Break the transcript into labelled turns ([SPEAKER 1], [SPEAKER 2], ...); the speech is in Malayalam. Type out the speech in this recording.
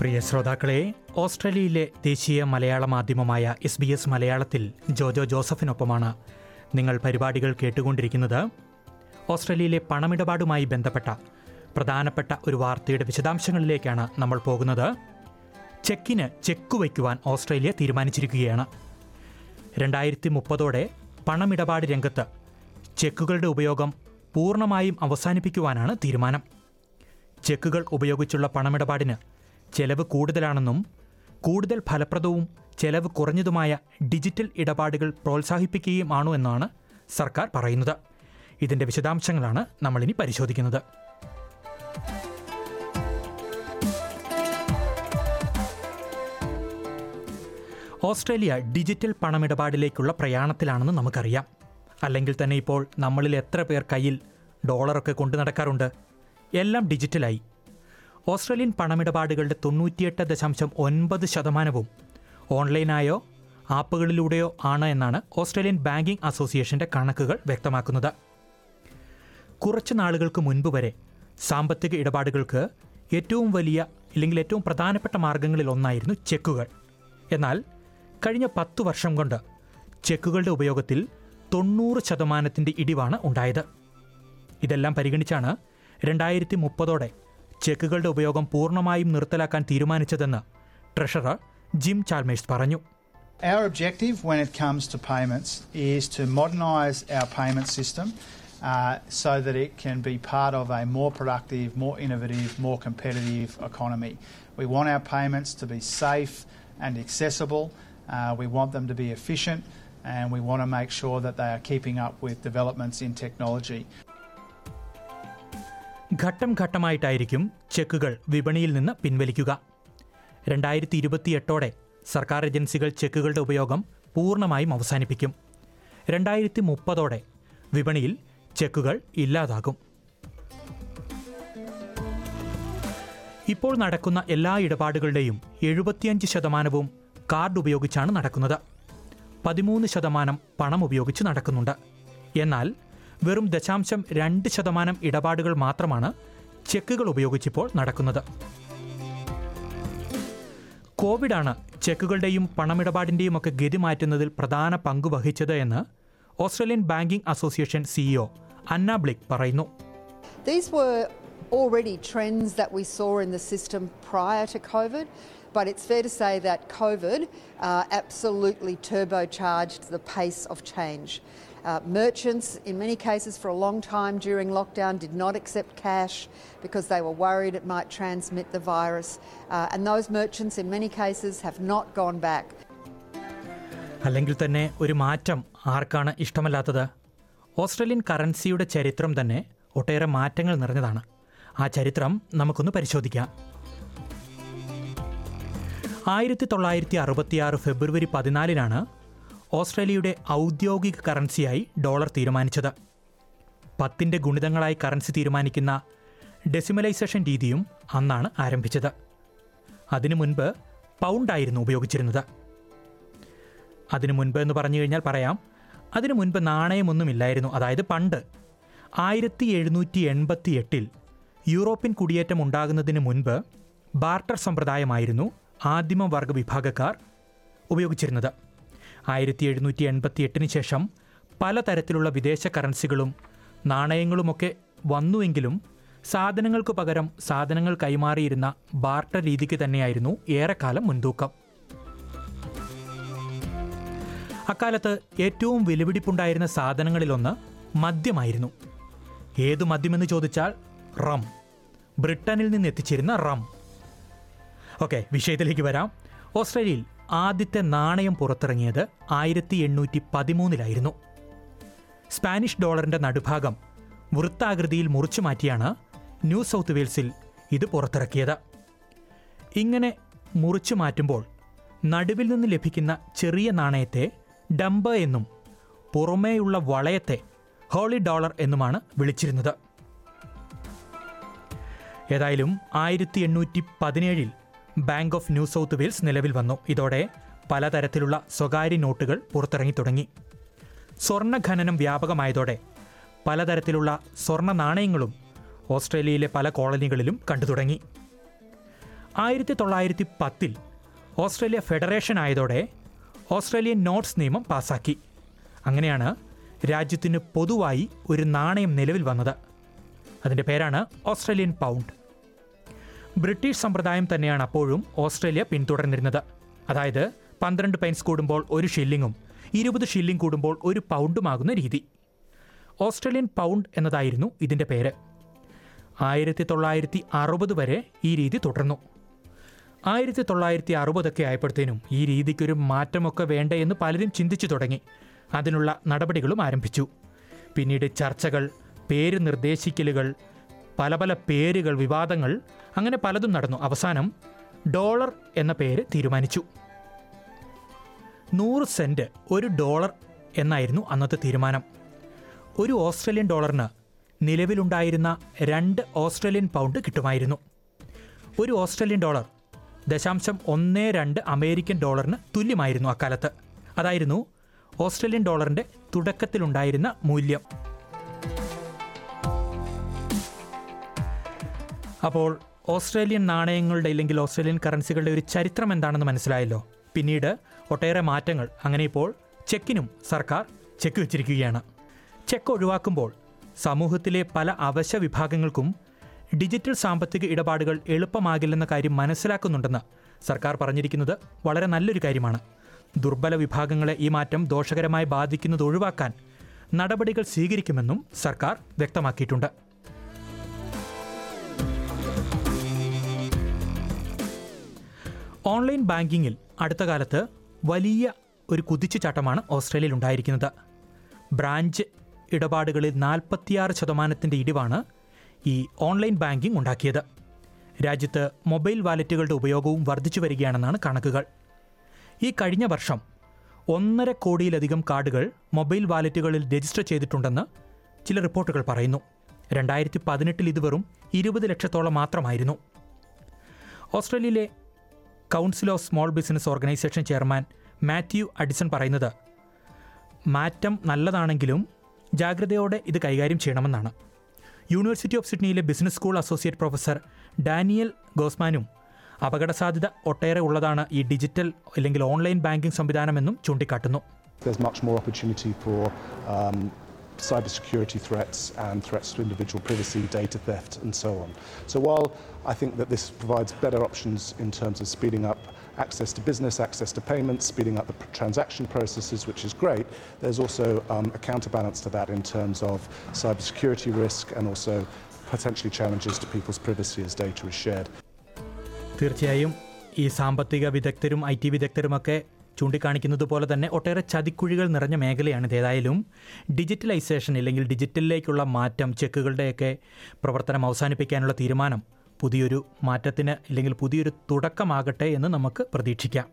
[SPEAKER 1] പ്രിയ ശ്രോതാക്കളെ ഓസ്ട്രേലിയയിലെ ദേശീയ മലയാള മാധ്യമമായ എസ് ബി എസ് മലയാളത്തിൽ ജോജോ ജോസഫിനൊപ്പമാണ് നിങ്ങൾ പരിപാടികൾ കേട്ടുകൊണ്ടിരിക്കുന്നത്. ഓസ്ട്രേലിയയിലെ പണമിടപാടുമായി ബന്ധപ്പെട്ട പ്രധാനപ്പെട്ട ഒരു വാർത്തയുടെ വിശദാംശങ്ങളിലേക്കാണ് നമ്മൾ പോകുന്നത്. ചെക്കിന് ചെക്ക് വയ്ക്കുവാൻ ഓസ്ട്രേലിയ തീരുമാനിച്ചിരിക്കുകയാണ്. രണ്ടായിരത്തി മുപ്പതോടെ പണമിടപാട് രംഗത്ത് ചെക്കുകളുടെ ഉപയോഗം പൂർണമായും അവസാനിപ്പിക്കുവാനാണ് തീരുമാനം. ചെക്കുകൾ ഉപയോഗിച്ചുള്ള പണമിടപാടിന് ചെലവ് കൂടുതലാണെന്നും കൂടുതൽ ഫലപ്രദവും ചെലവ് കുറഞ്ഞതുമായ ഡിജിറ്റൽ ഇടപാടുകൾ പ്രോത്സാഹിപ്പിക്കുകയുമാണോ എന്നാണ് സർക്കാർ പറയുന്നത്. ഇതിന്റെ വിശദാംശങ്ങളാണ് നമ്മളിനി പരിശോധിക്കുന്നത്. ഓസ്ട്രേലിയ ഡിജിറ്റൽ പണമിടപാടിലേക്കുള്ള പ്രയാണത്തിലാണെന്ന് നമുക്കറിയാം. അല്ലെങ്കിൽ തന്നെ ഇപ്പോൾ നമ്മളിൽ എത്ര പേർ കയ്യിൽ ഡോളറൊക്കെ കൊണ്ടു നടക്കാറുണ്ട്. എല്ലാം ഡിജിറ്റലായി. ഓസ്ട്രേലിയൻ പണമിടപാടുകളുടെ തൊണ്ണൂറ്റിയെട്ട് ദശാംശം ഒൻപത് ശതമാനവും ഓൺലൈനായോ ആപ്പുകളിലൂടെയോ ആണ് എന്നാണ് ഓസ്ട്രേലിയൻ ബാങ്കിംഗ് അസോസിയേഷന്റെ കണക്കുകൾ വ്യക്തമാക്കുന്നത്. കുറച്ച് നാളുകൾക്ക് മുൻപ് വരെ സാമ്പത്തിക ഇടപാടുകൾക്ക് ഏറ്റവും വലിയ അല്ലെങ്കിൽ ഏറ്റവും പ്രധാനപ്പെട്ട മാർഗങ്ങളിൽ ഒന്നായിരുന്നു ചെക്കുകൾ. എന്നാൽ കഴിഞ്ഞ പത്തു വർഷം കൊണ്ട് ചെക്കുകളുടെ ഉപയോഗത്തിൽ തൊണ്ണൂറ് ശതമാനത്തിന്റെ ഇടിവാണ് ഉണ്ടായത്. ഇതെല്ലാം പരിഗണിച്ചാണ് രണ്ടായിരത്തി മുപ്പതോടെ ചെക്കുകളുടെ ഉപയോഗം പൂർണമായും നിർത്തലാക്കാൻ തീരുമാനിച്ചതെന്ന് ട്രഷറർ ജിം ചാൽമേഴ്സ് പറഞ്ഞു
[SPEAKER 2] Our objective when it comes to payments is to modernise our payment system uh, so that it can be part of a more productive, more innovative, more competitive economy. We want our payments to be safe and accessible. Uh, we want them to be efficient and we want to make sure that they are keeping up with developments in technology.
[SPEAKER 1] ഘട്ടം ഘട്ടമായിട്ടായിരിക്കും ചെക്കുകൾ വിപണിയിൽ നിന്ന് പിൻവലിക്കുക. രണ്ടായിരത്തി ഇരുപത്തിയെട്ടോടെ സർക്കാർ ഏജൻസികൾ ചെക്കുകളുടെ ഉപയോഗം പൂർണമായും അവസാനിപ്പിക്കും. രണ്ടായിരത്തി മുപ്പതോടെ വിപണിയിൽ ചെക്കുകൾ ഇല്ലാതാകും. ഇപ്പോൾ നടക്കുന്ന എല്ലാ ഇടപാടുകളുടെയും എഴുപത്തിയഞ്ച് ശതമാനവും കാർഡ് ഉപയോഗിച്ചാണ് നടക്കുന്നത്. പതിമൂന്ന് ശതമാനം പണം ഉപയോഗിച്ച് നടക്കുന്നുണ്ട്. എന്നാൽ വെറും ദശാംശം രണ്ട് ശതമാനം ഇടപാടുകൾ മാത്രമാണ് ചെക്കുകൾ ഉപയോഗിച്ചിപ്പോൾ നടക്കുന്നത് കോവിഡാണ് ചെക്കുകളുടെയും പണമിടപാടിന്റെയും ഒക്കെ ഗതി മാറ്റുന്നതിൽ പ്രധാന പങ്ക് വഹിച്ചത് എന്ന് Australian banking association CEO Anna Bligh പറയുന്നു
[SPEAKER 3] already trends that we saw in the system prior to COVID, but it's fair to say that COVID uh, absolutely turbocharged the pace of change. Uh, merchants, in many cases for a long time during lockdown, did not accept cash because they were worried it might transmit the virus. Uh, and those merchants, in many cases, have not gone back.
[SPEAKER 1] അല്ലെങ്കിൽ തന്നെ ഒരു മാറ്റം ആർക്കാണ് ഇഷ്ടമല്ലാത്തത് ഓസ്ട്രേലിയൻ കറൻസിയുടെ ചരിത്രം തന്നെ ഒട്ടേറെ മാറ്റങ്ങൾ നിറഞ്ഞതാണ് ആ ചരിത്രം നമുക്കൊന്ന് പരിശോധിക്കാം ആയിരത്തി തൊള്ളായിരത്തി അറുപത്തിയാറ് ഫെബ്രുവരി പതിനാലിനാണ് ഓസ്ട്രേലിയയുടെ ഔദ്യോഗിക കറൻസിയായി ഡോളർ തീരുമാനിച്ചത്. പത്തിന്റെ ഗുണിതങ്ങളായി കറൻസി തീരുമാനിക്കുന്ന ഡെസിമലൈസേഷൻ രീതിയും അന്നാണ് ആരംഭിച്ചത്. അതിനു മുൻപ് പൗണ്ടായിരുന്നു ഉപയോഗിച്ചിരുന്നത്. അതിനു മുൻപ് എന്ന് പറഞ്ഞു കഴിഞ്ഞാൽ പറയാം അതിനു മുൻപ് നാണയമൊന്നുമില്ലായിരുന്നു. അതായത് പണ്ട് ആയിരത്തി എഴുന്നൂറ്റി എൺപത്തി എട്ടിൽ യൂറോപ്യൻ കുടിയേറ്റം ഉണ്ടാകുന്നതിന് മുൻപ് ബാർട്ടർ സമ്പ്രദായമായിരുന്നു ആദിമവർഗ വിഭാഗക്കാർ ഉപയോഗിച്ചിരുന്നത്. ആയിരത്തി എഴുന്നൂറ്റി എൺപത്തി എട്ടിന് ശേഷം പലതരത്തിലുള്ള വിദേശ കറൻസികളും നാണയങ്ങളുമൊക്കെ വന്നുവെങ്കിലും സാധനങ്ങൾക്ക് പകരം സാധനങ്ങൾ കൈമാറിയിരുന്ന ബാർട്ടർ രീതിക്ക് തന്നെയായിരുന്നു ഏറെക്കാലം മുൻതൂക്കം. അക്കാലത്ത് ഏറ്റവും വിലപിടിപ്പുണ്ടായിരുന്ന സാധനങ്ങളിലൊന്ന് മദ്യമായിരുന്നു. ഏതു മദ്യമെന്ന് ചോദിച്ചാൽ റം. ബ്രിട്ടനിൽ നിന്ന് എത്തിച്ചിരുന്ന റം. ഓക്കെ വിഷയത്തിലേക്ക് വരാം. ഓസ്ട്രേലിയയിൽ ആദ്യത്തെ നാണയം പുറത്തിറങ്ങിയത് ആയിരത്തി എണ്ണൂറ്റി പതിമൂന്നിലായിരുന്നു സ്പാനിഷ് ഡോളറിന്റെ നടുഭാഗം വൃത്താകൃതിയിൽ മുറിച്ചു മാറ്റിയാണ് ന്യൂ സൗത്ത് വെയിൽസിൽ ഇത് പുറത്തിറക്കിയത്. ഇങ്ങനെ മുറിച്ചു മാറ്റുമ്പോൾ നടുവിൽ നിന്ന് ലഭിക്കുന്ന ചെറിയ നാണയത്തെ ഡംബ എന്നും പുറമേയുള്ള വളയത്തെ ഹോളി ഡോളർ എന്നുമാണ് വിളിച്ചിരുന്നത്. ഏതായാലും ആയിരത്തി എണ്ണൂറ്റി പതിനേഴിൽ bank of New South Wales നിലവിൽ വന്നു. ഇതോടെ പലതരത്തിലുള്ള സ്വകാര്യ നോട്ടുകൾ പുറത്തിറങ്ങി തുടങ്ങി. സ്വർണ ഖനനം വ്യാപകമായതോടെ പലതരത്തിലുള്ള സ്വർണ നാണയങ്ങളും ഓസ്ട്രേലിയയിലെ പല കോളനികളിലും കണ്ടു തുടങ്ങി. ആയിരത്തി തൊള്ളായിരത്തി പത്തിൽ ഓസ്ട്രേലിയ ഫെഡറേഷൻ ആയതോടെ ഓസ്ട്രേലിയൻ നോട്ട്സ് നിയമം പാസാക്കി. അങ്ങനെയാണ് രാജ്യത്തിന് പൊതുവായി ഒരു നാണയം നിലവിൽ വന്നത്. അതിന്റെ പേരാണ് ഓസ്ട്രേലിയൻ പൗണ്ട്. ബ്രിട്ടീഷ് സമ്പ്രദായം തന്നെയാണ് അപ്പോഴും ഓസ്ട്രേലിയ പിന്തുടർന്നിരുന്നത്. അതായത് പന്ത്രണ്ട് പൈൻസ് കൂടുമ്പോൾ ഒരു ഷില്ലിങ്ങും ഇരുപത് ഷില്ലിംഗ് കൂടുമ്പോൾ ഒരു പൗണ്ടുമാകുന്ന രീതി. ഓസ്ട്രേലിയൻ പൗണ്ട് എന്നതായിരുന്നു ഇതിന്റെ പേര്. ആയിരത്തി തൊള്ളായിരത്തി അറുപത് വരെ ഈ രീതി തുടർന്നു. ആയിരത്തി തൊള്ളായിരത്തി അറുപതൊക്കെ ആയപ്പോഴത്തേനും ഈ രീതിക്കൊരു മാറ്റമൊക്കെ വേണ്ടേ എന്ന് പലരും ചിന്തിച്ചു തുടങ്ങി. അതിനുള്ള നടപടികളും ആരംഭിച്ചു. പിന്നീട് ചർച്ചകൾ പേര് നിർദ്ദേശിക്കലുകൾ പല പല പേരുകൾ വിവാദങ്ങൾ അങ്ങനെ പലതും നടന്നു. അവസാനം ഡോളർ എന്ന പേര് തീരുമാനിച്ചു. നൂറ് സെന്റ് ഒരു ഡോളർ എന്നായിരുന്നു അന്നത്തെ തീരുമാനം. ഒരു ഓസ്ട്രേലിയൻ ഡോളറിന് നിലവിലുണ്ടായിരുന്ന രണ്ട് ഓസ്ട്രേലിയൻ പൗണ്ട് കിട്ടുമായിരുന്നു. ഒരു ഓസ്ട്രേലിയൻ ഡോളർ ദശാംശം ഒന്ന് രണ്ട് അമേരിക്കൻ ഡോളറിന് തുല്യമായിരുന്നു അക്കാലത്ത്. അതായിരുന്നു ഓസ്ട്രേലിയൻ ഡോളറിന്റെ തുടക്കത്തിലുണ്ടായിരുന്ന മൂല്യം. അപ്പോൾ ഓസ്ട്രേലിയൻ നാണയങ്ങളുടെ ഇല്ലെങ്കിൽ ഓസ്ട്രേലിയൻ കറൻസികളുടെ ഒരു ചരിത്രം എന്താണെന്ന് മനസ്സിലായല്ലോ? പിന്നീട് ഒട്ടേറെ മാറ്റങ്ങൾ. അങ്ങനെ ഇപ്പോൾ ചെക്കിനും സർക്കാർ ചെക്ക് വെച്ചിരിക്കുകയാണ്. ചെക്ക് ഒഴിവാക്കുമ്പോൾ സമൂഹത്തിലെ പല അവശ്യ വിഭാഗങ്ങൾക്കും ഡിജിറ്റൽ സാമ്പത്തിക ഇടപാടുകൾ എളുപ്പമാകില്ലെന്ന കാര്യം മനസ്സിലാക്കുന്നുണ്ടെന്ന് സർക്കാർ പറഞ്ഞിരിക്കുന്നത് വളരെ നല്ലൊരു കാര്യമാണ്. ദുർബല വിഭാഗങ്ങളെ ഈ മാറ്റം ദോഷകരമായി ബാധിക്കുന്നത് ഒഴിവാക്കാൻ നടപടികൾ സ്വീകരിക്കുമെന്നും സർക്കാർ വ്യക്തമാക്കിയിട്ടുണ്ട്. ഓൺലൈൻ ബാങ്കിങ്ങിൽ അടുത്ത കാലത്ത് വലിയ ഒരു കുതിച്ചുചാട്ടമാണ് ഓസ്ട്രേലിയയിൽ ഉണ്ടായിരിക്കുന്നത്. ബ്രാഞ്ച് ഇടപാടുകളിൽ നാൽപ്പത്തിയാറ് ശതമാനത്തിന്റെ ഇടിവാണ് ഈ ഓൺലൈൻ ബാങ്കിംഗ് ഉണ്ടാക്കിയത്. രാജ്യത്ത് മൊബൈൽ വാലറ്റുകളുടെ ഉപയോഗവും വർദ്ധിച്ചു വരികയാണെന്നാണ് കണക്കുകൾ. ഈ കഴിഞ്ഞ വർഷം ഒന്നര കോടിയിലധികം കാർഡുകൾ മൊബൈൽ വാലറ്റുകളിൽ രജിസ്റ്റർ ചെയ്തിട്ടുണ്ടെന്ന് ചില റിപ്പോർട്ടുകൾ പറയുന്നു. രണ്ടായിരത്തി പതിനെട്ടിൽ ഇത് വെറും ഇരുപത് ലക്ഷത്തോളം മാത്രമായിരുന്നു. ഓസ്ട്രേലിയയിലെ council of small business organisation chairman Matthew Addison പറയുന്നത് മാറ്റം നല്ലതാണെങ്കിലും ജാഗ്രതയോടെ ഇത് കൈകാര്യം ചെയ്യണമെന്നാണ്. University of സിഡ്നിയിലെ business school associate professor Daniel ഗോസ്മാനും അപകട സാധ്യത ഒട്ടേറെ ഉള്ളതാണ് ഈ ഡിജിറ്റൽ അല്ലെങ്കിൽ ഓൺലൈൻ ബാങ്കിംഗ് സംവിധാനമെന്നും ചൂണ്ടിക്കാട്ടുന്നു.
[SPEAKER 4] Much more opportunity for um, cybersecurity threats and threats to individual privacy, data theft, and so on. So while I think that this provides better options in terms of speeding up access to business, access to payments, speeding up the pr- transaction processes, which is great, there's also um, a counterbalance to that in terms of cybersecurity risk and also potentially challenges to people's privacy as data is shared.
[SPEAKER 1] തീർച്ചയായും ഈ സാമ്പത്തിക വിദഗ്ധരും ഐ ടി വിദഗ്ധരുമൊക്കെ ചൂണ്ടിക്കാണിക്കുന്നത് പോലെ തന്നെ ഒട്ടേറെ ചതിക്കുഴികൾ നിറഞ്ഞ മേഖലയാണ് ഏതായാലും ഡിജിറ്റലൈസേഷൻ അല്ലെങ്കിൽ ഡിജിറ്റലിലേക്കുള്ള മാറ്റം ചെക്കുകളുടെയൊക്കെ പ്രവർത്തനം അവസാനിപ്പിക്കാനുള്ള തീരുമാനം പുതിയൊരു മാറ്റത്തിന് അല്ലെങ്കിൽ പുതിയൊരു തുടക്കമാകട്ടെ എന്ന് നമുക്ക് പ്രതീക്ഷിക്കാം.